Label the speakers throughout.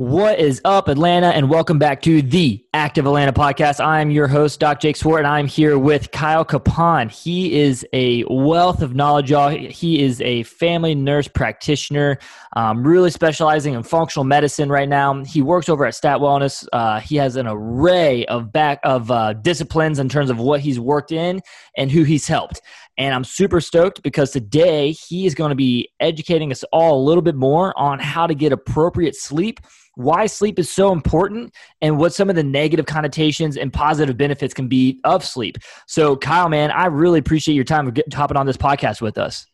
Speaker 1: What is up, Atlanta, and welcome back to the Active Atlanta podcast. I'm your host, Doc Jake Swart, and I'm here with Kyle Compaan. He is a wealth of knowledge, y'all. He is a family nurse practitioner, um, really specializing in functional medicine right now. He works over at Stat Wellness. Uh, he has an array of back of uh, disciplines in terms of what he's worked in and who he's helped. And I'm super stoked because today he is going to be educating us all a little bit more on how to get appropriate sleep why sleep is so important and what some of the negative connotations and positive benefits can be of sleep. So, Kyle, man, I really appreciate your time hopping on this podcast with us.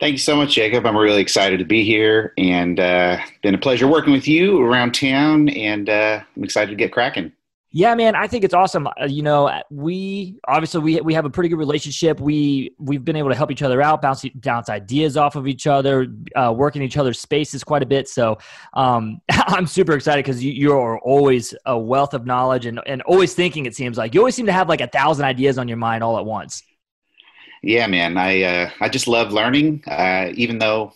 Speaker 2: Thank you so much, Jacob. I'm really excited to be here and uh, been a pleasure working with you around town, and uh, I'm excited to get cracking.
Speaker 1: Yeah, man, I think it's awesome. Uh, you know, we obviously we we have a pretty good relationship. We we've been able to help each other out, bounce bounce ideas off of each other, uh, work in each other's spaces quite a bit. So um, I'm super excited because you, you are always a wealth of knowledge and and always thinking. It seems like you always seem to have like a thousand ideas on your mind all at once.
Speaker 2: Yeah, man, I uh, I just love learning. Uh, even though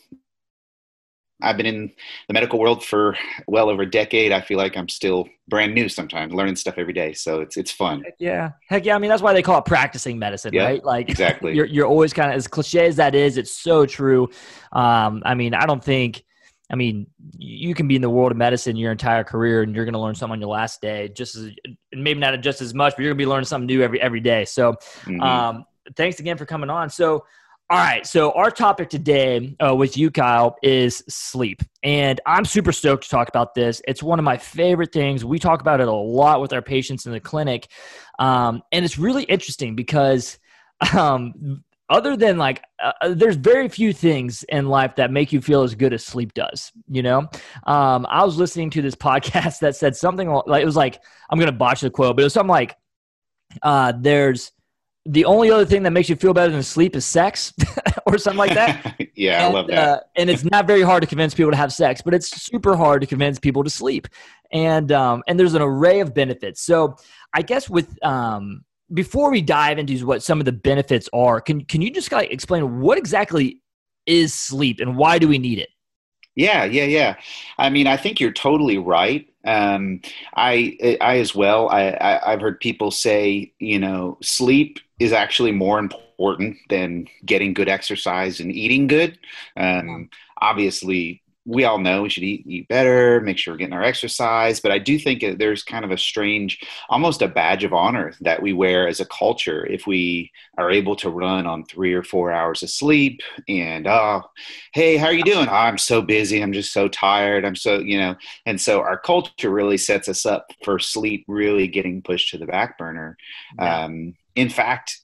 Speaker 2: I've been in the medical world for well over a decade. I feel like I'm still brand new sometimes, learning stuff every day. So it's it's fun.
Speaker 1: Heck yeah, heck yeah. I mean, that's why they call it practicing medicine, yeah, right? Like
Speaker 2: exactly.
Speaker 1: You're you're always kind of as cliche as that is. It's so true. Um, I mean, I don't think. I mean, you can be in the world of medicine your entire career, and you're going to learn something on your last day. Just as maybe not just as much, but you're going to be learning something new every every day. So, mm-hmm. um, thanks again for coming on. So. All right, so our topic today uh, with you, Kyle, is sleep. And I'm super stoked to talk about this. It's one of my favorite things. We talk about it a lot with our patients in the clinic. Um, and it's really interesting because, um, other than like, uh, uh there's very few things in life that make you feel as good as sleep does. You know, um, I was listening to this podcast that said something like, it was like, I'm going to botch the quote, but it was something like, uh, there's, the only other thing that makes you feel better than sleep is sex or something like that.
Speaker 2: yeah, and, I love that. Uh,
Speaker 1: and it's not very hard to convince people to have sex, but it's super hard to convince people to sleep. And um, and there's an array of benefits. So I guess with um, before we dive into what some of the benefits are, can can you just like explain what exactly is sleep and why do we need it?
Speaker 2: Yeah, yeah, yeah. I mean, I think you're totally right. Um, I, I as well. I, I, I've heard people say, you know, sleep is actually more important than getting good exercise and eating good. Um, obviously, we all know we should eat eat better, make sure we're getting our exercise. But I do think there's kind of a strange, almost a badge of honor that we wear as a culture if we are able to run on three or four hours of sleep. And oh, hey, how are you doing? Oh, I'm so busy. I'm just so tired. I'm so you know. And so our culture really sets us up for sleep really getting pushed to the back burner. Yeah. Um, in fact,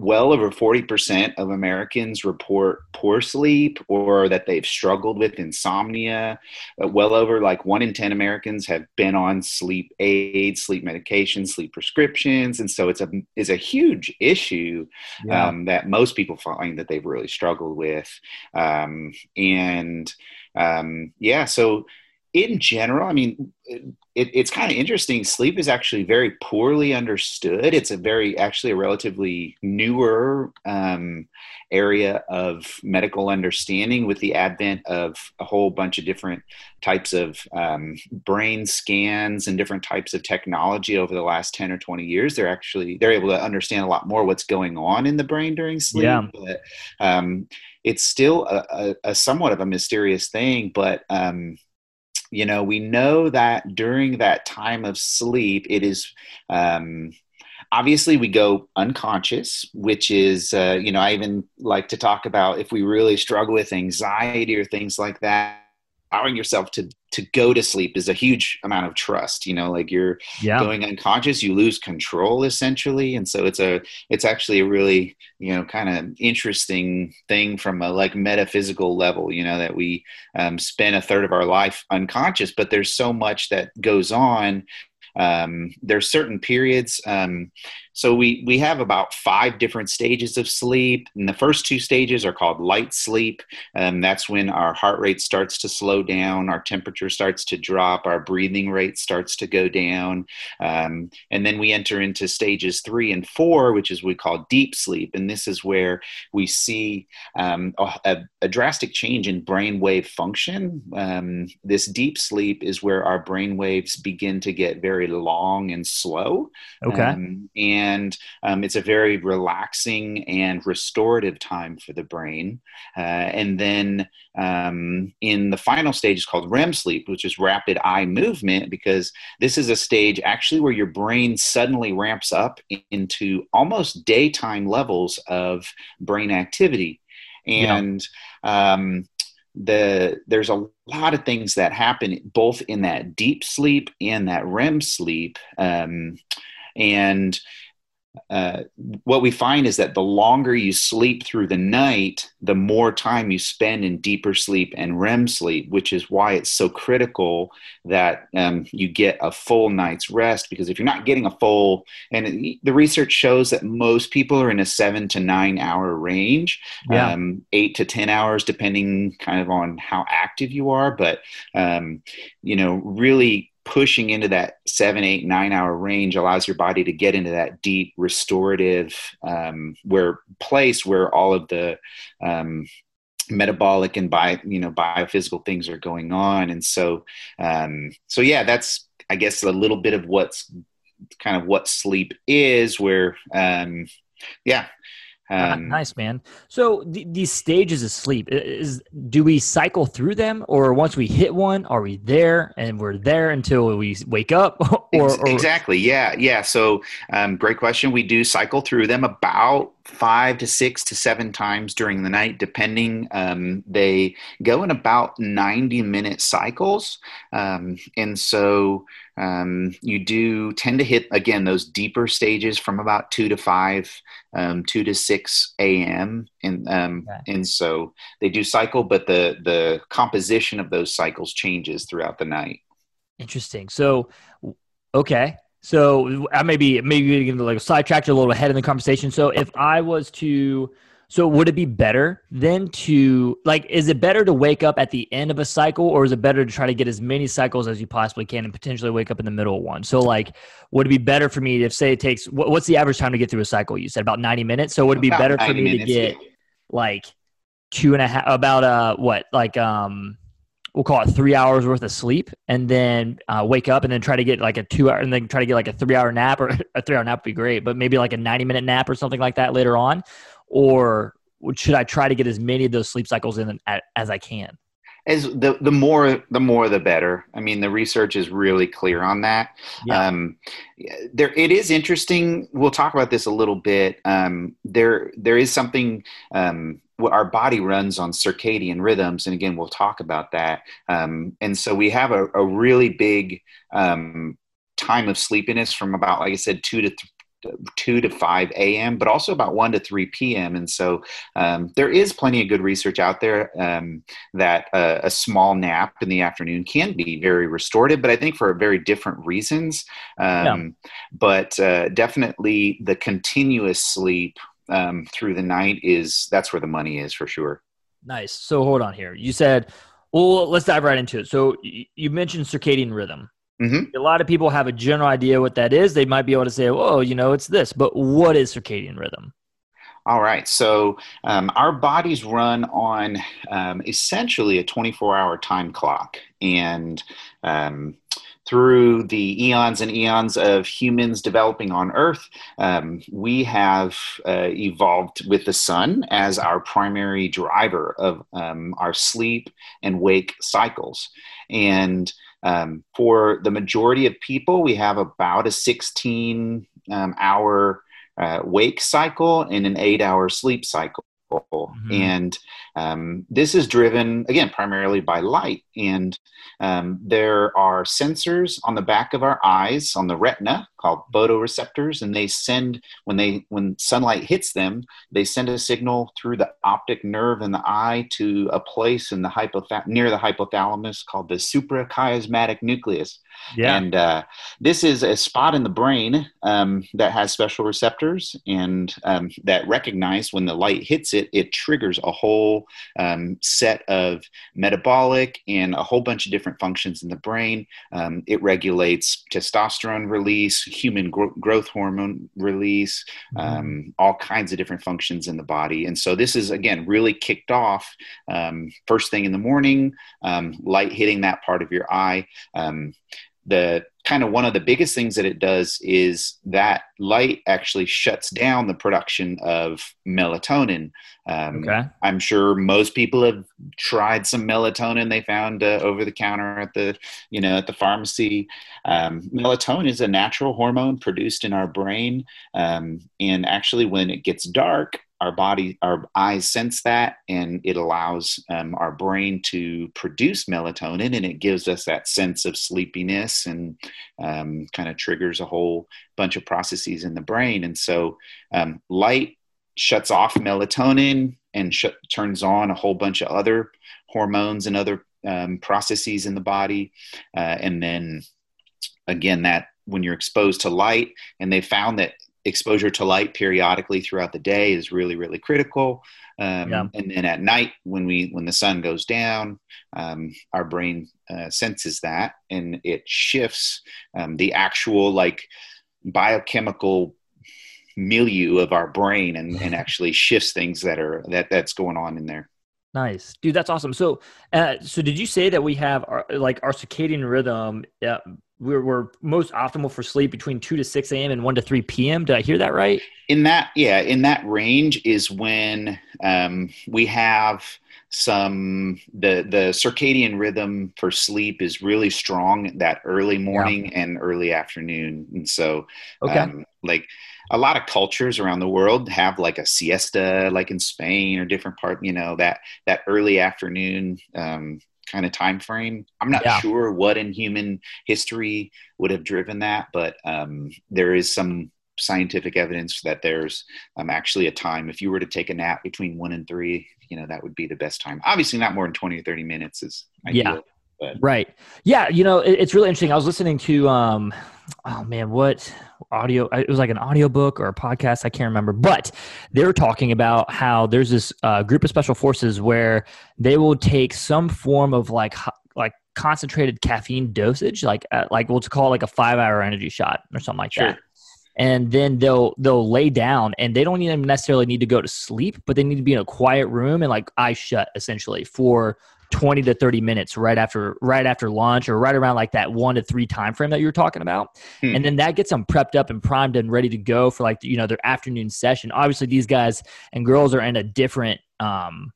Speaker 2: well over 40% of Americans report poor sleep or that they've struggled with insomnia. Uh, well over like one in 10 Americans have been on sleep aids, sleep medications, sleep prescriptions. And so it's a, it's a huge issue yeah. um, that most people find that they've really struggled with. Um, and um, yeah, so in general, I mean, it, it's kind of interesting. Sleep is actually very poorly understood. It's a very, actually, a relatively newer um, area of medical understanding with the advent of a whole bunch of different types of um, brain scans and different types of technology over the last 10 or 20 years. They're actually, they're able to understand a lot more what's going on in the brain during sleep. Yeah. But, um, it's still a, a, a, somewhat of a mysterious thing, but um, you know, we know that during that time of sleep, it is. Um, obviously we go unconscious which is uh, you know i even like to talk about if we really struggle with anxiety or things like that allowing yourself to to go to sleep is a huge amount of trust you know like you're yeah. going unconscious you lose control essentially and so it's a it's actually a really you know kind of interesting thing from a like metaphysical level you know that we um, spend a third of our life unconscious but there's so much that goes on um, there's certain periods um, so we we have about five different stages of sleep, and the first two stages are called light sleep. Um, that's when our heart rate starts to slow down, our temperature starts to drop, our breathing rate starts to go down, um, and then we enter into stages three and four, which is we call deep sleep, and this is where we see um, a, a, drastic change in brain wave function. Um, this deep sleep is where our brain waves begin to get very long and slow.
Speaker 1: Okay, um,
Speaker 2: and and um, it's a very relaxing and restorative time for the brain. Uh, and then um, in the final stage is called REM sleep, which is rapid eye movement, because this is a stage actually where your brain suddenly ramps up into almost daytime levels of brain activity. And yeah. um, the there's a lot of things that happen both in that deep sleep and that REM sleep. Um, and uh, what we find is that the longer you sleep through the night, the more time you spend in deeper sleep and REM sleep, which is why it's so critical that um, you get a full night's rest. Because if you're not getting a full, and it, the research shows that most people are in a seven to nine hour range, yeah. um, eight to 10 hours, depending kind of on how active you are. But, um, you know, really pushing into that seven, eight, nine hour range allows your body to get into that deep restorative um, where place where all of the um, metabolic and bio, you know, biophysical things are going on. And so, um, so yeah, that's, I guess a little bit of what's kind of what sleep is where, um, yeah,
Speaker 1: um, nice, man. So th- these stages of sleep is do we cycle through them, or once we hit one, are we there and we're there until we wake up? or,
Speaker 2: or... exactly, yeah, yeah. So um, great question. We do cycle through them about five to six to seven times during the night, depending. Um, they go in about 90 minute cycles. Um, and so um, you do tend to hit, again, those deeper stages from about 2 to 5, um, 2 to 6 a.m. And, um, and so they do cycle, but the, the composition of those cycles changes throughout the night.
Speaker 1: Interesting. So, okay. So I maybe maybe going to like sidetrack you a little ahead in the conversation. So if I was to, so would it be better then to like, is it better to wake up at the end of a cycle, or is it better to try to get as many cycles as you possibly can and potentially wake up in the middle of one? So like, would it be better for me if say it takes what's the average time to get through a cycle? You said about ninety minutes. So would it be better for me minutes, to get yeah. like two and a half about uh what like um we'll call it three hours worth of sleep and then uh, wake up and then try to get like a two hour and then try to get like a three hour nap or a three hour nap would be great but maybe like a 90 minute nap or something like that later on or should i try to get as many of those sleep cycles in as i can
Speaker 2: as the the more the more the better. I mean, the research is really clear on that. Yeah. Um, there, it is interesting. We'll talk about this a little bit. Um, there, there is something. Um, our body runs on circadian rhythms, and again, we'll talk about that. Um, and so we have a, a really big um, time of sleepiness from about, like I said, two to th- 2 to 5 a.m., but also about 1 to 3 p.m. And so um, there is plenty of good research out there um, that uh, a small nap in the afternoon can be very restorative, but I think for very different reasons. Um, yeah. But uh, definitely the continuous sleep um, through the night is that's where the money is for sure.
Speaker 1: Nice. So hold on here. You said, well, let's dive right into it. So you mentioned circadian rhythm. Mm-hmm. A lot of people have a general idea what that is. They might be able to say, "Oh, you know, it's this." But what is circadian rhythm?
Speaker 2: All right. So um, our bodies run on um, essentially a 24-hour time clock, and um, through the eons and eons of humans developing on Earth, um, we have uh, evolved with the sun as our primary driver of um, our sleep and wake cycles. And um, for the majority of people, we have about a 16 um, hour uh, wake cycle and an eight hour sleep cycle. Mm-hmm. And um, this is driven, again, primarily by light. And um, there are sensors on the back of our eyes, on the retina, called photoreceptors, and they send when they when sunlight hits them, they send a signal through the optic nerve in the eye to a place in the hypoth- near the hypothalamus called the suprachiasmatic nucleus. Yeah. And uh, this is a spot in the brain um, that has special receptors and um, that recognize when the light hits it, it triggers a whole um, set of metabolic and a whole bunch of different functions in the brain. Um, it regulates testosterone release, human gro- growth hormone release, mm-hmm. um, all kinds of different functions in the body. And so this is, again, really kicked off um, first thing in the morning, um, light hitting that part of your eye. Um, the kind of one of the biggest things that it does is that light actually shuts down the production of melatonin. Um, okay. I'm sure most people have tried some melatonin they found uh, over the counter at the, you know, at the pharmacy. Um, melatonin is a natural hormone produced in our brain, um, and actually, when it gets dark, our body, our eyes sense that, and it allows um, our brain to produce melatonin, and it gives us that sense of sleepiness and um, kind of triggers a whole bunch of processes in the brain. And so, um, light shuts off melatonin and sh- turns on a whole bunch of other hormones and other um, processes in the body, uh, and then again that when you're exposed to light and they found that exposure to light periodically throughout the day is really really critical um, yeah. and then at night when we when the sun goes down um, our brain uh, senses that and it shifts um, the actual like biochemical milieu of our brain and, and actually shifts things that are that that's going on in there
Speaker 1: Nice, dude. That's awesome. So, uh, so did you say that we have our, like our circadian rhythm? Uh, we're, we're most optimal for sleep between 2 to 6 a.m. and 1 to 3 p.m. Did I hear that right?
Speaker 2: In that, yeah, in that range is when um, we have some the the circadian rhythm for sleep is really strong that early morning yeah. and early afternoon and so okay. Um, like a lot of cultures around the world have like a siesta like in spain or different part you know that that early afternoon um, kind of time frame. I'm not yeah. sure what in human history would have driven that, but um, there is some scientific evidence that there's um, actually a time if you were to take a nap between one and three, you know, that would be the best time. Obviously, not more than 20 or 30 minutes is ideal.
Speaker 1: Yeah. But. Right. Yeah. You know, it, it's really interesting. I was listening to, um, oh man, what audio? It was like an audio book or a podcast. I can't remember, but they were talking about how there's this uh, group of special forces where they will take some form of like, like concentrated caffeine dosage, like, uh, like we'll call it like a five hour energy shot or something like sure. that and then they'll they'll lay down and they don't even necessarily need to go to sleep but they need to be in a quiet room and like eyes shut essentially for 20 to 30 minutes right after right after lunch or right around like that one to three time frame that you were talking about hmm. and then that gets them prepped up and primed and ready to go for like you know their afternoon session obviously these guys and girls are in a different um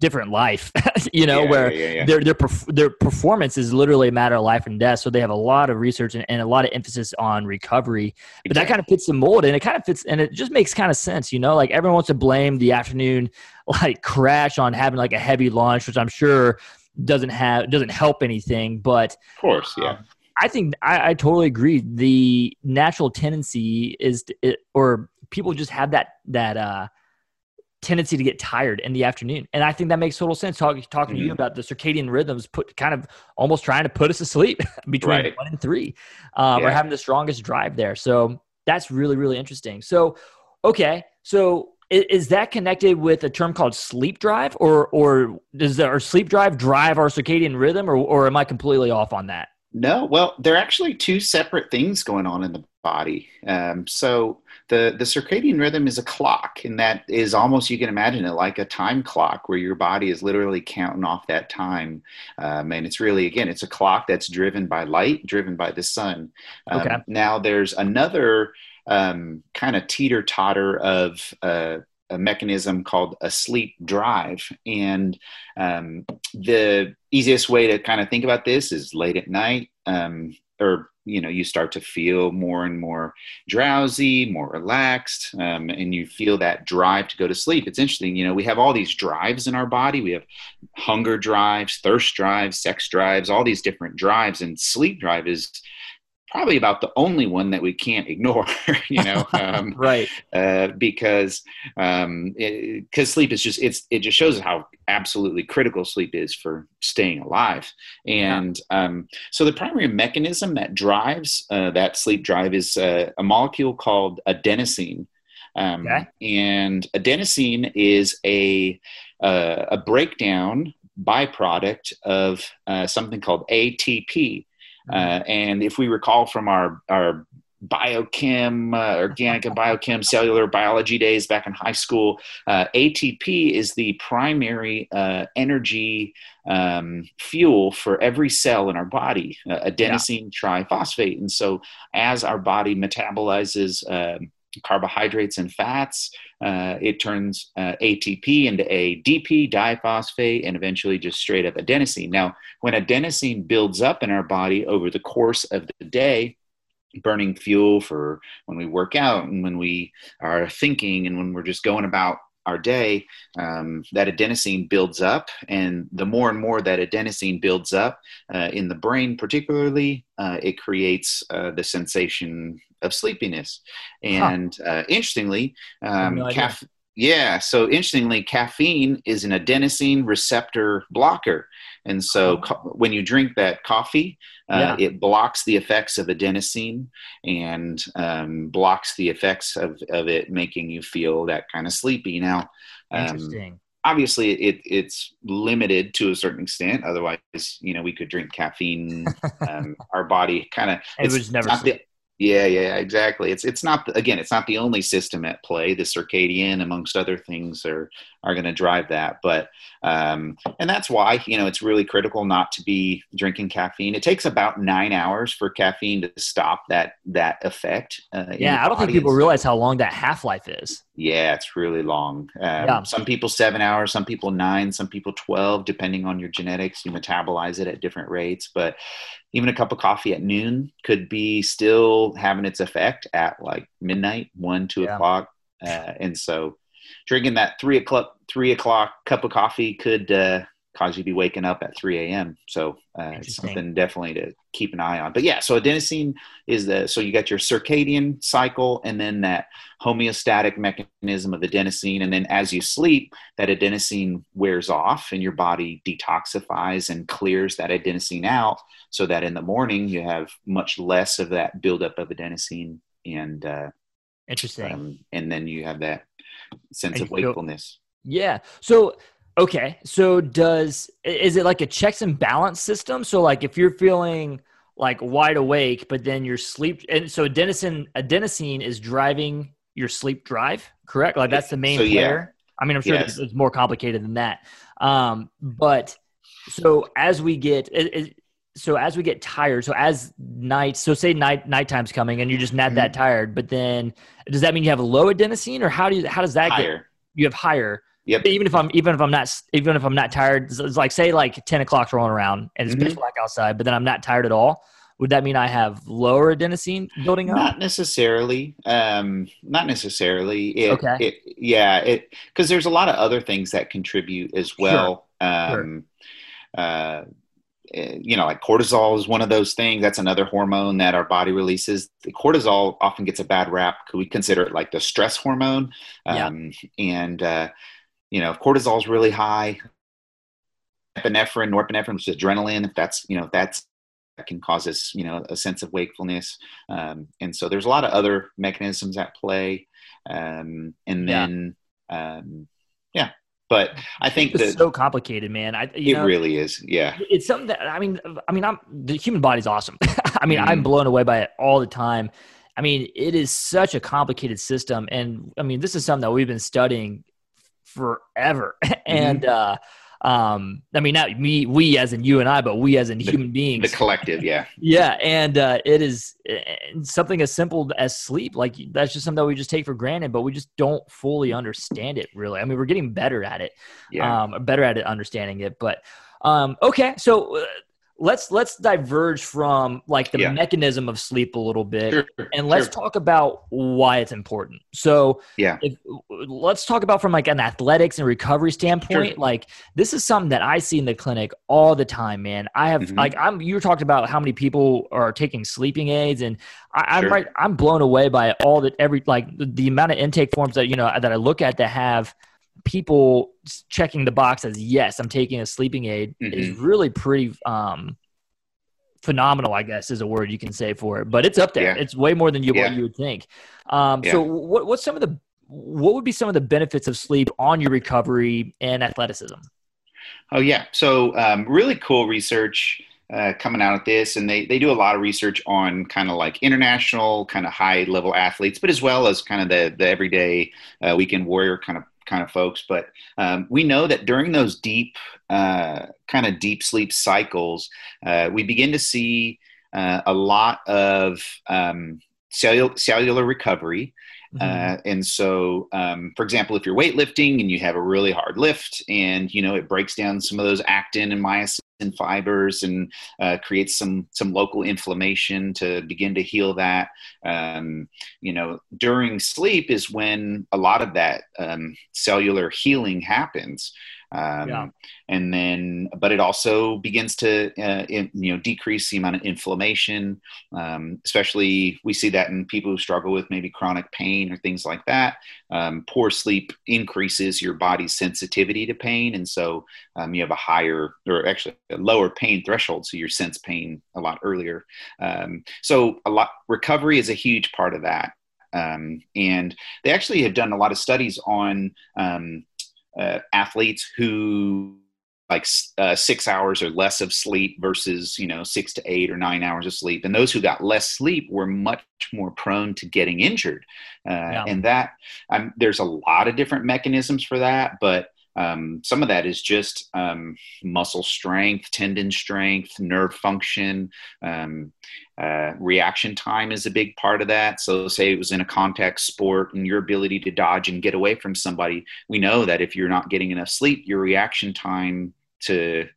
Speaker 1: different life, you know, yeah, where yeah, yeah, their their their performance is literally a matter of life and death. So they have a lot of research and, and a lot of emphasis on recovery. But exactly. that kind of fits the mold, and it kind of fits, and it just makes kind of sense, you know. Like everyone wants to blame the afternoon like crash on having like a heavy lunch, which I'm sure doesn't have doesn't help anything. But
Speaker 2: of course, yeah. Um,
Speaker 1: I think I, I, totally agree. The natural tendency is, to, it, or people just have that that uh, tendency to get tired in the afternoon. And I think that makes total sense. Talk, talking mm-hmm. to you mm-hmm. about the circadian rhythms, put kind of almost trying to put us to sleep between right. one and three, um, yeah. or having the strongest drive there. So that's really, really interesting. So, okay. So is, is that connected with a term called sleep drive or, or does our sleep drive drive our circadian rhythm or, or am I completely off on that?
Speaker 2: No, well, there are actually two separate things going on in the body. Um, so the the circadian rhythm is a clock, and that is almost you can imagine it like a time clock, where your body is literally counting off that time, um, and it's really again it's a clock that's driven by light, driven by the sun. Um,
Speaker 1: Okay.
Speaker 2: Now there's another um, kind of teeter totter of uh, a mechanism called a sleep drive. And um, the easiest way to kind of think about this is late at night, um, or you know, you start to feel more and more drowsy, more relaxed, um, and you feel that drive to go to sleep. It's interesting, you know, we have all these drives in our body. We have hunger drives, thirst drives, sex drives, all these different drives, and sleep drive is probably about the only one that we can't ignore you know um,
Speaker 1: Right.
Speaker 2: uh, because um, because sleep is just it's it just shows how absolutely critical sleep is for staying alive and um, so the primary mechanism that drives uh, that sleep drive is uh, a molecule called adenosine um,
Speaker 1: Okay.
Speaker 2: and adenosine is a uh, a breakdown byproduct of uh, something called ATP uh, and if we recall from our our biochem, uh, organic and biochem, cellular biology days back in high school, uh, ATP is the primary uh, energy um, fuel for every cell in our body, uh, adenosine triphosphate. And so, as our body metabolizes um, carbohydrates and fats, uh, it turns uh, ATP into ADP, diphosphate, and eventually just straight up adenosine. Now, when adenosine builds up in our body over the course of the day, burning fuel for when we work out and when we are thinking and when we're just going about our day, um, that adenosine builds up. And the more and more that adenosine builds up uh, in the brain, particularly, uh, it creates uh, the sensation of sleepiness. And uh, interestingly, um,
Speaker 1: no idea.
Speaker 2: Yeah, so interestingly, caffeine is an adenosine receptor blocker. And so
Speaker 1: Oh.
Speaker 2: co- when you drink that coffee, uh,
Speaker 1: Yeah.
Speaker 2: it blocks the effects of adenosine and um, blocks the effects of, of it making you feel that kind of sleepy. Now, um,
Speaker 1: Interesting.
Speaker 2: obviously it, it's limited to a certain extent. Otherwise, you know, we could drink caffeine. um, our body kind of
Speaker 1: It was never
Speaker 2: the. Yeah, yeah, exactly. It's it's not again, it's not the only system at play. The circadian, amongst other things, are are going to drive that. But um, and that's why you know it's really critical not to be drinking caffeine. It takes about nine hours for caffeine to stop that that effect. Uh,
Speaker 1: Yeah, I don't think people realize how long that half life is.
Speaker 2: Yeah, it's really long. Um,
Speaker 1: Yeah.
Speaker 2: Some people seven hours, some people nine, some people 12, depending on your genetics. You metabolize it at different rates. But even a cup of coffee at noon could be still having its effect at like midnight, one, two
Speaker 1: Yeah.
Speaker 2: o'clock. Uh, and so drinking that three o'clock, three o'clock cup of coffee could uh, cause you to be waking up at 3 a.m. So uh, it's something definitely to keep an eye on. But yeah, so adenosine is the, so you got your circadian cycle and then that homeostatic mechanism of adenosine. And then as you sleep, that adenosine wears off and your body detoxifies and clears that adenosine out so that in the morning you have much less of that buildup of adenosine and, uh,
Speaker 1: Interesting.
Speaker 2: um, and then you have that sense
Speaker 1: And
Speaker 2: of
Speaker 1: you feel-
Speaker 2: wakefulness.
Speaker 1: Yeah. So okay. So does is it like a checks and balance system? So like if you're feeling like wide awake, but then your sleep and so adenosine adenosine is driving your sleep drive, correct? Like that's the main
Speaker 2: So, yeah.
Speaker 1: player. I mean, I'm sure
Speaker 2: Yes.
Speaker 1: it's, more complicated than that. Um, but so as we get it, it, so as we get tired, so as night, so say night nighttime's coming and you're just not that
Speaker 2: Mm-hmm.
Speaker 1: tired, but then does that mean you have low adenosine or how do you how does that get
Speaker 2: Higher.
Speaker 1: you have higher?
Speaker 2: Yep.
Speaker 1: even if I'm even if I'm not even if I'm not tired, it's like say like ten o'clock's rolling around and it's pitch
Speaker 2: Mhm.
Speaker 1: black outside, but then I'm not tired at all. Would that mean I have lower adenosine building up?
Speaker 2: Not necessarily. Um, not necessarily. It,
Speaker 1: Okay.
Speaker 2: It, yeah. It because there's a lot of other things that contribute as well. Sure. Um, uh, eh, you know, like cortisol is one of those things. That's another hormone that our body releases. The cortisol often gets a bad rap. Could we consider it like the stress hormone?
Speaker 1: Yeah.
Speaker 2: Um, And uh, you know, if cortisol is really high, epinephrine, norepinephrine, which is adrenaline, if that's you know if that's that can cause us you know a sense of wakefulness. Um, and so there's a lot of other mechanisms at play. Um, and
Speaker 1: Yeah.
Speaker 2: then um, yeah, but I think
Speaker 1: it's
Speaker 2: that
Speaker 1: so complicated, man. I,
Speaker 2: it
Speaker 1: know,
Speaker 2: really is. Yeah,
Speaker 1: it's something that I mean. I mean, I'm the human body's awesome. I mean,
Speaker 2: Mhm.
Speaker 1: I'm blown away by it all the time. I mean, it is such a complicated system, and I mean, this is something that we've been studying forever. and uh, um, I mean, not me, we as in you and I, but we as in
Speaker 2: The-
Speaker 1: human beings.
Speaker 2: the collective. Yeah,
Speaker 1: Yeah, and uh, it is uh, something as simple as sleep. Like that's just something that we just take for granted, but we just don't fully understand it. Really, I mean, we're getting better at it.
Speaker 2: yeah.
Speaker 1: Um, better at it, understanding it. But um, okay, so uh, let's let's diverge from like the
Speaker 2: Yeah.
Speaker 1: mechanism of sleep a little bit,
Speaker 2: sure.
Speaker 1: and let's
Speaker 2: sure.
Speaker 1: talk about why it's important. So
Speaker 2: Yeah.
Speaker 1: if, let's talk about from like an athletics and recovery standpoint.
Speaker 2: Sure.
Speaker 1: Like this is something that I see in the clinic all the time, man. I have
Speaker 2: Mhm.
Speaker 1: like I'm you were talking about how many people are taking sleeping aids, and I, I'm
Speaker 2: Sure.
Speaker 1: right. I'm blown away by all that every like the, the amount of intake forms that you know that I look at that have people checking the box as yes, I'm taking a sleeping aid is
Speaker 2: Mm-hmm.
Speaker 1: really pretty um phenomenal. I guess is a word you can say for it, but it's up there.
Speaker 2: Yeah.
Speaker 1: It's way more than you
Speaker 2: Yeah.
Speaker 1: what you would think. Um,
Speaker 2: Yeah.
Speaker 1: So what what's some of the what would be some of the benefits of sleep on your recovery and athleticism?
Speaker 2: Oh yeah, so um, really cool research uh, coming out of this, and they they do a lot of research on kind of like international, kind of high level athletes, but as well as kind of the the everyday uh, weekend warrior kind of kind of folks. But um, we know that during those deep uh, kind of deep sleep cycles, uh, we begin to see uh, a lot of um, cellular cellular recovery.
Speaker 1: Mm-hmm.
Speaker 2: Uh, and so, um, for example, if you're weightlifting and you have a really hard lift, and you know it breaks down some of those actin and myosin fibers and uh, creates some some local inflammation to begin to heal that. Um, you know, during sleep is when a lot of that um, cellular healing happens. Um,
Speaker 1: Yeah.
Speaker 2: And then, but it also begins to, uh, in, you know, decrease the amount of inflammation. Um, especially, we see that in people who struggle with maybe chronic pain or things like that. Um, poor sleep increases your body's sensitivity to pain, and so um, you have a higher, or actually a lower pain threshold, so you sense pain a lot earlier. Um, so, a lot recovery is a huge part of that. Um, and they actually have done a lot of studies on um, uh, athletes who like uh, six hours or less of sleep versus you know six to eight or nine hours of sleep and those who got less sleep were much more prone to getting injured uh,
Speaker 1: Yeah.
Speaker 2: and that um, there's a lot of different mechanisms for that but um, some of that is just um, muscle strength, tendon strength, nerve function. Um, uh, reaction time is a big part of that. So, say it was in a contact sport and your ability to dodge and get away from somebody, we know that if you're not getting enough sleep, your reaction time to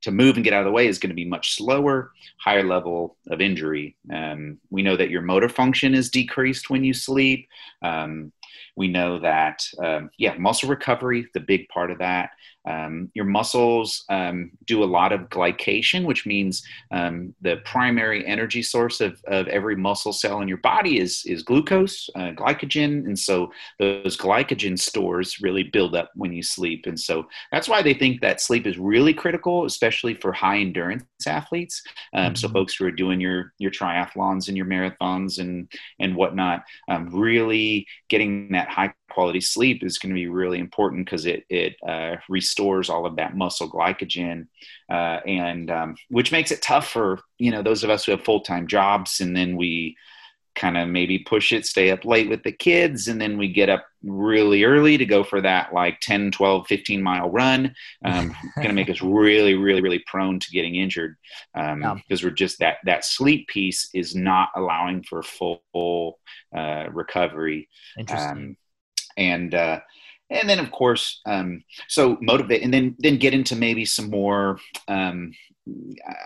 Speaker 2: to move and get out of the way is going to be much slower, higher level of injury. Um, we know that your motor function is decreased when you sleep. Um, we know that, um, yeah, muscle recovery, the big part of that. Um, your muscles um, do a lot of glycation, which means um, the primary energy source of, of every muscle cell in your body is, is glucose, uh, glycogen. And so those glycogen stores really build up when you sleep. And so that's why they think that sleep is really critical, especially for high endurance athletes. Um, So
Speaker 1: Mhm.
Speaker 2: folks who are doing your, your triathlons and your marathons and, and whatnot, um, really getting that high quality sleep is going to be really important because it it uh, restores all of that muscle glycogen, uh, and um, which makes it tough for you know those of us who have full time jobs, and then we kind of maybe push it stay up late with the kids and then we get up really early to go for that like 10 12 15 mile run um, going to make us really really really prone to getting injured um,
Speaker 1: Yeah.
Speaker 2: because we're just that that sleep piece is not allowing for full uh, recovery
Speaker 1: Interesting.
Speaker 2: um, and uh, and then of course um, so motivate and then then get into maybe some more um,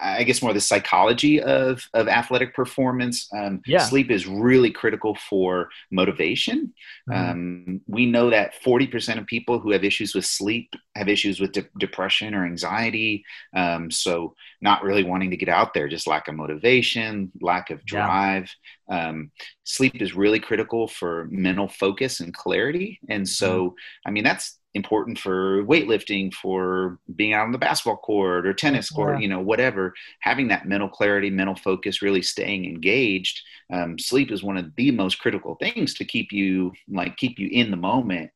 Speaker 2: I guess more the psychology of of athletic performance. Um,
Speaker 1: Yeah.
Speaker 2: Sleep is really critical for motivation.
Speaker 1: Mhm.
Speaker 2: Um, we know that forty percent of people who have issues with sleep have issues with de- depression or anxiety. Um, so not really wanting to get out there, just lack of motivation, lack of
Speaker 1: Yeah.
Speaker 2: drive. Um, sleep is really critical for mental focus and clarity. And so, I mean, that's important for weightlifting, for being out on the basketball court or tennis court, you know, whatever. Having that mental clarity, mental focus, really staying engaged. Um, sleep is one of the most critical things to keep you like keep you in the moment.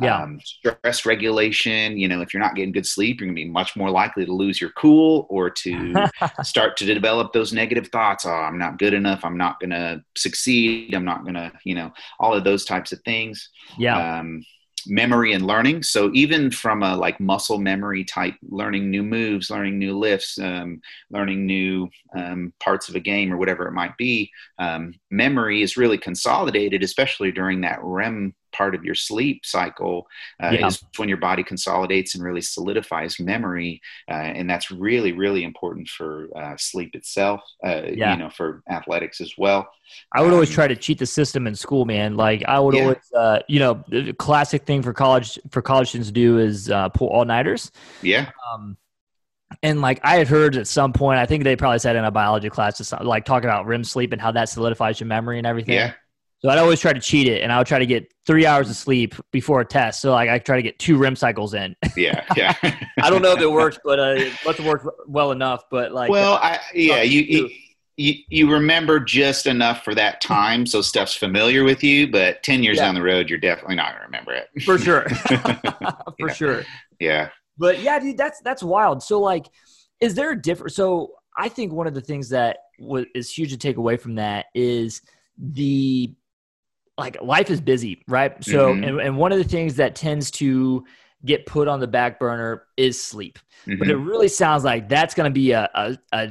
Speaker 1: Yeah.
Speaker 2: Um, stress regulation. You know, if you're not getting good sleep, you're going to be much more likely to lose your cool or to start to develop those negative thoughts. Oh, I'm not good enough. I'm not going to succeed. I'm not going to, you know, all of those types of things.
Speaker 1: Yeah.
Speaker 2: Um, memory and learning. So even from a like muscle memory type, learning new moves, learning new lifts, um, learning new um, parts of a game or whatever it might be, um, memory is really consolidated, especially during that REM part of your sleep cycle uh, yeah. is when your body consolidates and really solidifies memory uh, and that's really really important for uh, sleep itself uh, yeah. you know for athletics as well
Speaker 1: i would um, always try to cheat the system in school man like i would yeah. always uh, you know the classic thing for college for college students to do is uh, pull all-nighters
Speaker 2: yeah um,
Speaker 1: and like I had heard at some point, I think they probably said in a biology class, like talking about REM sleep and how that solidifies your memory and everything.
Speaker 2: Yeah.
Speaker 1: So I'd always try to cheat it, and I would try to get three hours of sleep before a test. So like I try to get two REM cycles in.
Speaker 2: Yeah, yeah.
Speaker 1: I don't know if it works, but uh, it must have worked well enough. But like,
Speaker 2: well, I, yeah, you, you you remember just enough for that time, so stuff's familiar with you. But ten years yeah. down the road, you're definitely not gonna remember it
Speaker 1: for sure. for
Speaker 2: yeah.
Speaker 1: sure.
Speaker 2: Yeah.
Speaker 1: But yeah, dude, that's that's wild. So like, is there a different? So I think one of the things that is huge to take away from that is the like life is busy, right? So, mm-hmm. and, and one of the things that tends to get put on the back burner is sleep. Mm-hmm. But it really sounds like that's going to be a, a, a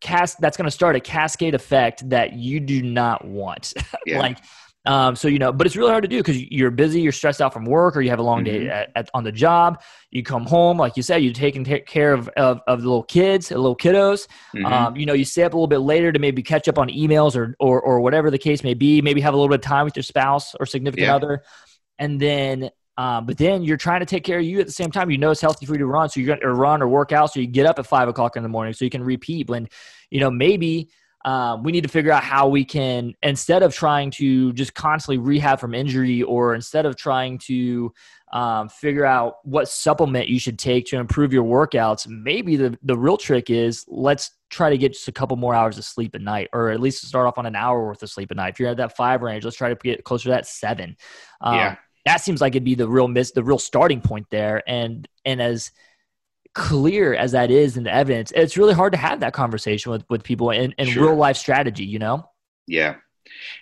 Speaker 1: cast that's going to start a cascade effect that you do not want. Yeah. like um, so you know, but it's really hard to do because you're busy, you're stressed out from work, or you have a long mm-hmm. day at, at, on the job. You come home, like you said, you're taking care of, of, of the little kids, the little kiddos. Mm-hmm. Um, you know, you stay up a little bit later to maybe catch up on emails or, or or whatever the case may be. Maybe have a little bit of time with your spouse or significant yeah. other, and then. Um, but then you're trying to take care of you at the same time. You know it's healthy for you to run, so you're going to run or work out. So you get up at five o'clock in the morning, so you can repeat. When you know maybe um, we need to figure out how we can instead of trying to just constantly rehab from injury or instead of trying to um, figure out what supplement you should take to improve your workouts maybe the, the real trick is let's try to get just a couple more hours of sleep at night or at least start off on an hour worth of sleep at night. If you're at that five range let's try to get closer to that seven. Um, yeah. that seems like it'd be the real miss the real starting point there. And and as clear as that is in the evidence, it's really hard to have that conversation with, with people in, in sure. real life strategy, you know?
Speaker 2: Yeah.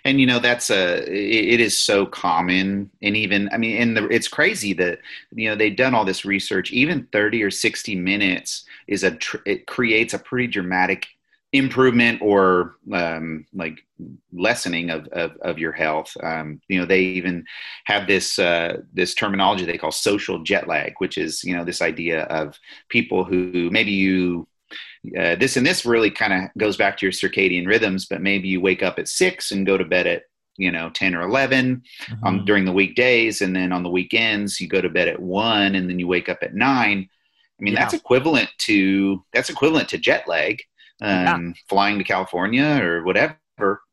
Speaker 2: And you know that's a it is so common, and even I mean, and the, it's crazy that you know they've done all this research. Even thirty or sixty minutes is a tr- it creates a pretty dramatic improvement or um, like lessening of, of, of your health. Um, you know, they even have this uh, this terminology they call social jet lag, which is you know this idea of people who maybe you uh, this and this really kind of goes back to your circadian rhythms, but maybe you wake up at six and go to bed at you know 10 or 11 mm-hmm. um, during the weekdays and then on the weekends you go to bed at 1 and then you wake up at 9 i mean yeah. that's equivalent to that's equivalent to jet lag um, yeah. flying to California or whatever.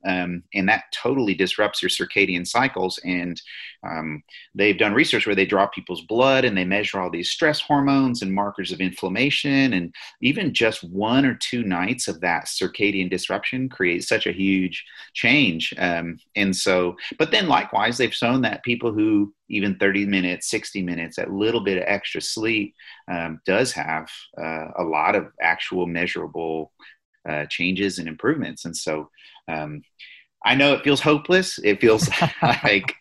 Speaker 2: Um, and that totally disrupts your circadian cycles. And um, they've done research where they draw people's blood and they measure all these stress hormones and markers of inflammation. And even just one or two nights of that circadian disruption creates such a huge change. Um, and so, but then likewise, they've shown that people who even 30 minutes, 60 minutes, that little bit of extra sleep um, does have uh, a lot of actual measurable uh, changes and improvements. And so um, I know it feels hopeless. It feels like,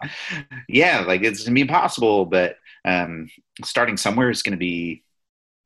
Speaker 2: yeah, like it's gonna be impossible. But um, starting somewhere is going to be,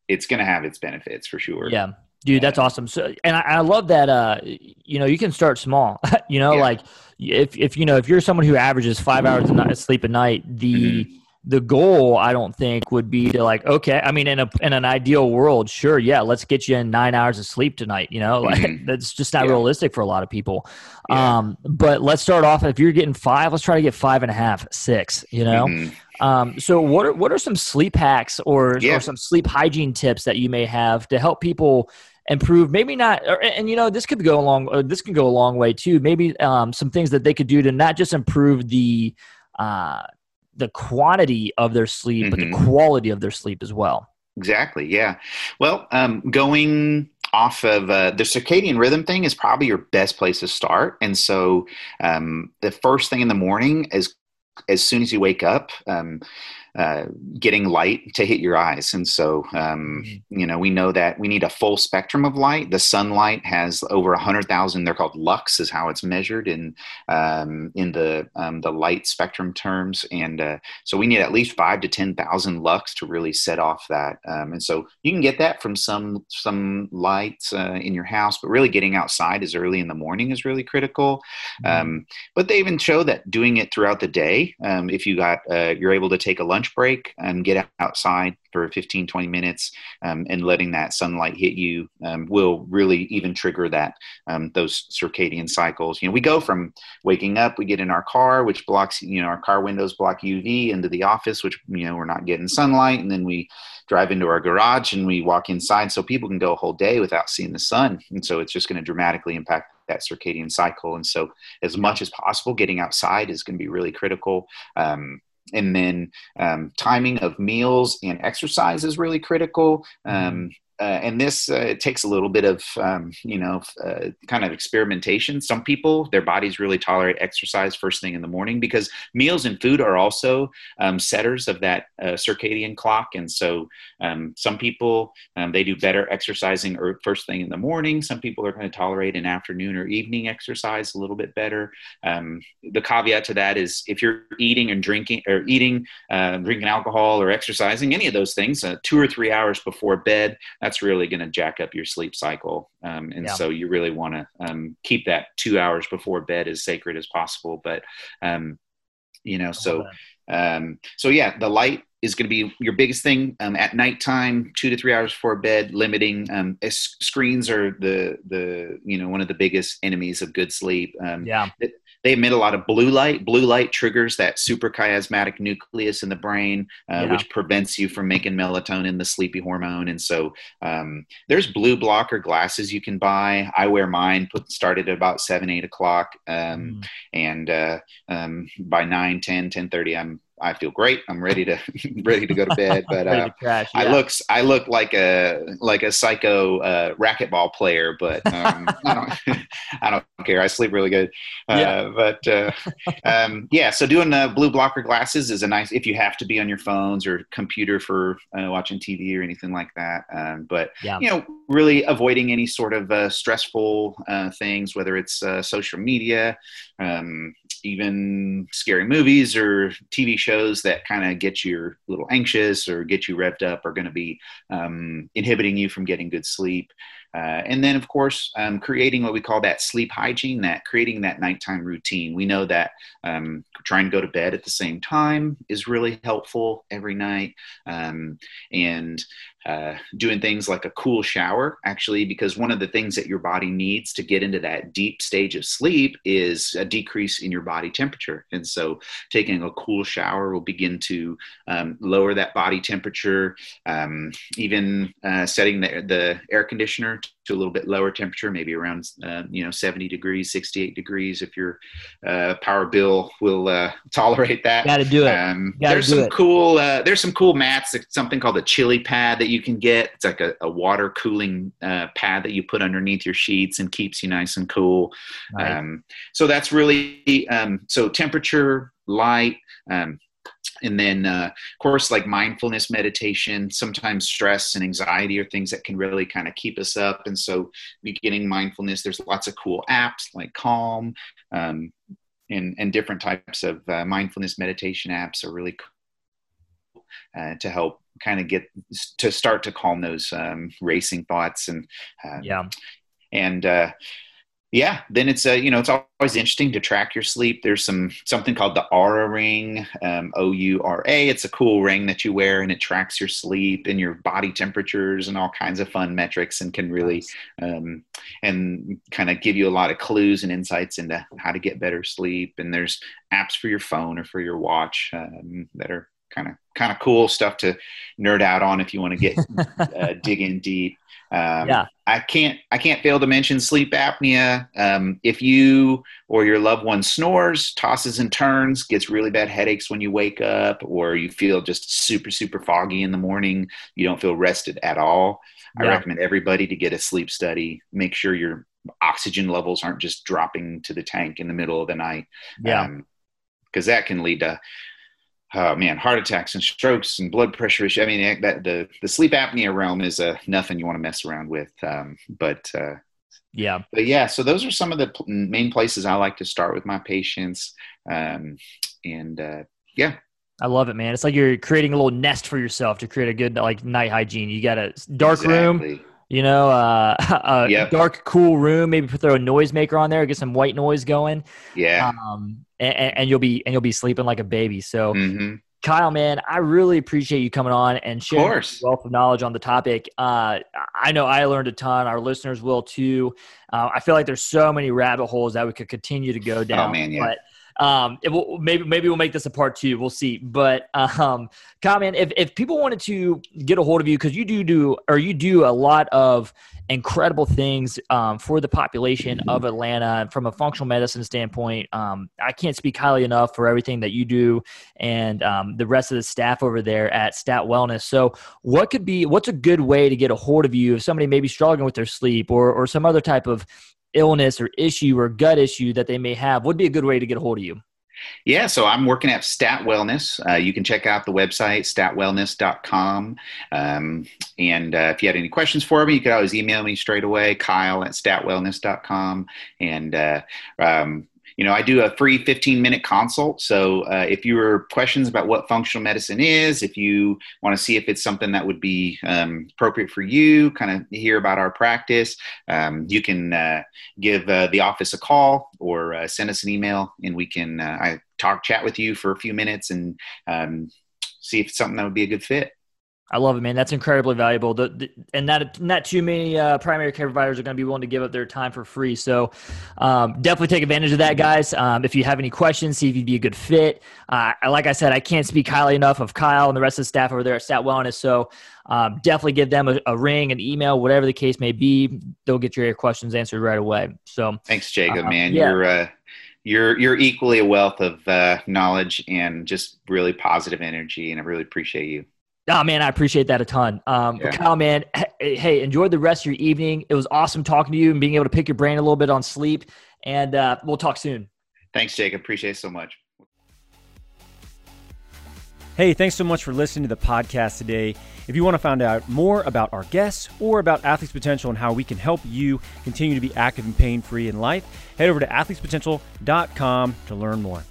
Speaker 2: it's going to have its benefits for sure.
Speaker 1: Yeah, dude, that's awesome. So, and I, I love that. Uh, you know, you can start small. you know, yeah. like if if you know if you're someone who averages five hours of sleep a night, the mm-hmm the goal i don't think would be to like okay i mean in a in an ideal world sure yeah let's get you in nine hours of sleep tonight you know like mm-hmm. that's just not yeah. realistic for a lot of people yeah. um but let's start off if you're getting five let's try to get five and a half six you know mm-hmm. um so what are what are some sleep hacks or, yeah. or some sleep hygiene tips that you may have to help people improve maybe not or, and you know this could go a long this can go a long way too maybe um, some things that they could do to not just improve the uh, the quantity of their sleep, mm-hmm. but the mm-hmm. quality of their sleep as well.
Speaker 2: Exactly. Yeah. Well, um, going off of uh, the circadian rhythm thing is probably your best place to start. And so um, the first thing in the morning is as soon as you wake up, um, uh, getting light to hit your eyes. And so, um, mm-hmm. you know, we know that we need a full spectrum of light. The sunlight has over a hundred thousand. They're called lux, is how it's measured in um, in the um, the light spectrum terms. And uh, so, we need at least five to ten thousand lux to really set off that. Um, and so, you can get that from some some lights uh, in your house, but really getting outside as early in the morning is really critical. Mm-hmm. Um, but they even show that doing it throughout the day, um, if you got uh, you're able to take a lunch lunch break and get outside for 15, 20 minutes um, and letting that sunlight hit you um, will really even trigger that, um, those circadian cycles. You know, we go from waking up, we get in our car, which blocks, you know, our car windows block UV into the office, which, you know, we're not getting sunlight. And then we drive into our garage and we walk inside so people can go a whole day without seeing the sun. And so it's just going to dramatically impact that circadian cycle. And so, as much as possible, getting outside is going to be really critical. Um, and then um, timing of meals and exercise is really critical. Um, uh, and this uh, takes a little bit of um, you know uh, kind of experimentation. Some people their bodies really tolerate exercise first thing in the morning because meals and food are also um, setters of that uh, circadian clock. And so um, some people um, they do better exercising or first thing in the morning. Some people are going to tolerate an afternoon or evening exercise a little bit better. Um, the caveat to that is if you're eating and drinking or eating uh, drinking alcohol or exercising any of those things uh, two or three hours before bed that's really going to jack up your sleep cycle. Um, and yeah. so you really want to um, keep that two hours before bed as sacred as possible. But, um, you know, so, um, so yeah, the light is going to be your biggest thing um, at nighttime, two to three hours before bed. Limiting um, screens are the the you know one of the biggest enemies of good sleep. Um,
Speaker 1: yeah,
Speaker 2: it, they emit a lot of blue light. Blue light triggers that suprachiasmatic nucleus in the brain, uh, yeah. which prevents you from making melatonin, the sleepy hormone. And so um, there's blue blocker glasses you can buy. I wear mine, put started at about seven, eight o'clock. Um, mm. And uh, um, by 9, 10, 10 30, I'm I feel great. I'm ready to ready to go to bed. But uh, crash, yeah. I look I look like a like a psycho uh, racquetball player, but um, I don't I don't care. I sleep really good. Uh, yeah. But uh, um, yeah, so doing the blue blocker glasses is a nice if you have to be on your phones or computer for uh, watching TV or anything like that. Um, but yeah. you know, really avoiding any sort of uh, stressful things, whether it's social media. Um, even scary movies or TV shows that kind of get you a little anxious or get you revved up are going to be um, inhibiting you from getting good sleep. Uh, and then, of course, um, creating what we call that sleep hygiene, that creating that nighttime routine. We know that um, trying to go to bed at the same time is really helpful every night. Um, and uh, doing things like a cool shower, actually, because one of the things that your body needs to get into that deep stage of sleep is a decrease in your body temperature. And so, taking a cool shower will begin to um, lower that body temperature. Um, even uh, setting the, the air conditioner to a little bit lower temperature, maybe around uh, you know 70 degrees, 68 degrees, if your uh, power bill will uh, tolerate that.
Speaker 1: Got to do it. Um,
Speaker 2: there's
Speaker 1: do
Speaker 2: some
Speaker 1: it.
Speaker 2: cool. Uh, there's some cool mats. Something called a chili pad that you can get. It's like a, a water cooling uh, pad that you put underneath your sheets and keeps you nice and cool. Right. Um, so that's really um, so temperature, light. Um, and then uh, of course like mindfulness meditation sometimes stress and anxiety are things that can really kind of keep us up. And so beginning mindfulness there's lots of cool apps like calm um, and, and different types of uh, mindfulness meditation apps are really cool uh, to help kind of get to start to calm those um, racing thoughts and um,
Speaker 1: yeah.
Speaker 2: and uh, yeah then it's a uh, you know it's always interesting to track your sleep. There's some something called the Oura ring um, o-u-r-a it's a cool ring that you wear and it tracks your sleep and your body temperatures and all kinds of fun metrics and can really um, and kind of give you a lot of clues and insights into how to get better sleep. And there's apps for your phone or for your watch um, that are kind of kind of cool stuff to nerd out on if you want to get uh, dig in deep. Um, yeah. I can't I can't fail to mention sleep apnea. Um, if you or your loved one snores, tosses and turns, gets really bad headaches when you wake up, or you feel just super super foggy in the morning, you don't feel rested at all. Yeah. I recommend everybody to get a sleep study. Make sure your oxygen levels aren't just dropping to the tank in the middle of the night.
Speaker 1: Yeah.
Speaker 2: Because um, that can lead to oh man, heart attacks and strokes and blood pressure issue. I mean, that the the sleep apnea realm is uh, nothing you want to mess around with. Um, but uh,
Speaker 1: yeah,
Speaker 2: but yeah. So those are some of the main places I like to start with my patients. Um, and uh, yeah.
Speaker 1: I love it, man. It's like you're creating a little nest for yourself to create a good like night hygiene. You got a dark exactly. room, you know, uh, a yep. dark, cool room. Maybe throw a noisemaker on there, get some white noise going.
Speaker 2: Yeah.
Speaker 1: Um, and, and, you'll be and you'll be sleeping like a baby. So, mm-hmm. Kyle, man, I really appreciate you coming on and sharing a wealth of knowledge on the topic. Uh, I know I learned a ton. Our listeners will too. Uh, I feel like there's so many rabbit holes that we could continue to go oh, down.
Speaker 2: Oh man, yeah.
Speaker 1: But um, will, maybe maybe we'll make this a part two. We'll see. But um, comment if if people wanted to get a hold of you because you do do or you do a lot of incredible things um, for the population of Atlanta from a functional medicine standpoint. Um, I can't speak highly enough for everything that you do and um, the rest of the staff over there at Stat Wellness. So, what could be what's a good way to get a hold of you if somebody may be struggling with their sleep or or some other type of illness or issue or gut issue that they may have, would be a good way to get a hold of you?
Speaker 2: Yeah, so I'm working at Stat Wellness. Uh, you can check out the website, statwellness.com. Um, and uh, if you had any questions for me, you could always email me straight away, kyle at statwellness.com. And uh, um, you know, I do a free 15 minute consult. So uh, if you have questions about what functional medicine is, if you want to see if it's something that would be um, appropriate for you, kind of hear about our practice, um, you can uh, give uh, the office a call or uh, send us an email, and we can uh, I talk chat with you for a few minutes and um, see if it's something that would be a good fit.
Speaker 1: I love it, man. That's incredibly valuable. The, the, and not not too many uh, primary care providers are going to be willing to give up their time for free. So um, definitely take advantage of that, guys. Um, if you have any questions, see if you'd be a good fit. Uh, like I said, I can't speak highly enough of Kyle and the rest of the staff over there at Stat Wellness. So um, definitely give them a, a, ring, an email, whatever the case may be. They'll get your questions answered right away. So
Speaker 2: thanks, Jacob. Uh, man, yeah. you're uh, you're you're equally a wealth of uh, knowledge and just really positive energy, and I really appreciate you.
Speaker 1: Oh man, I appreciate that a ton. Um, yeah. But Kyle, man, hey, enjoy the rest of your evening. It was awesome talking to you and being able to pick your brain a little bit on sleep. And uh, we'll talk soon.
Speaker 2: Thanks, Jake. Appreciate it so much.
Speaker 3: Hey, thanks so much for listening to the podcast today. If you want to find out more about our guests or about Athletes Potential and how we can help you continue to be active and pain free in life, head over to athletespotential.com to learn more.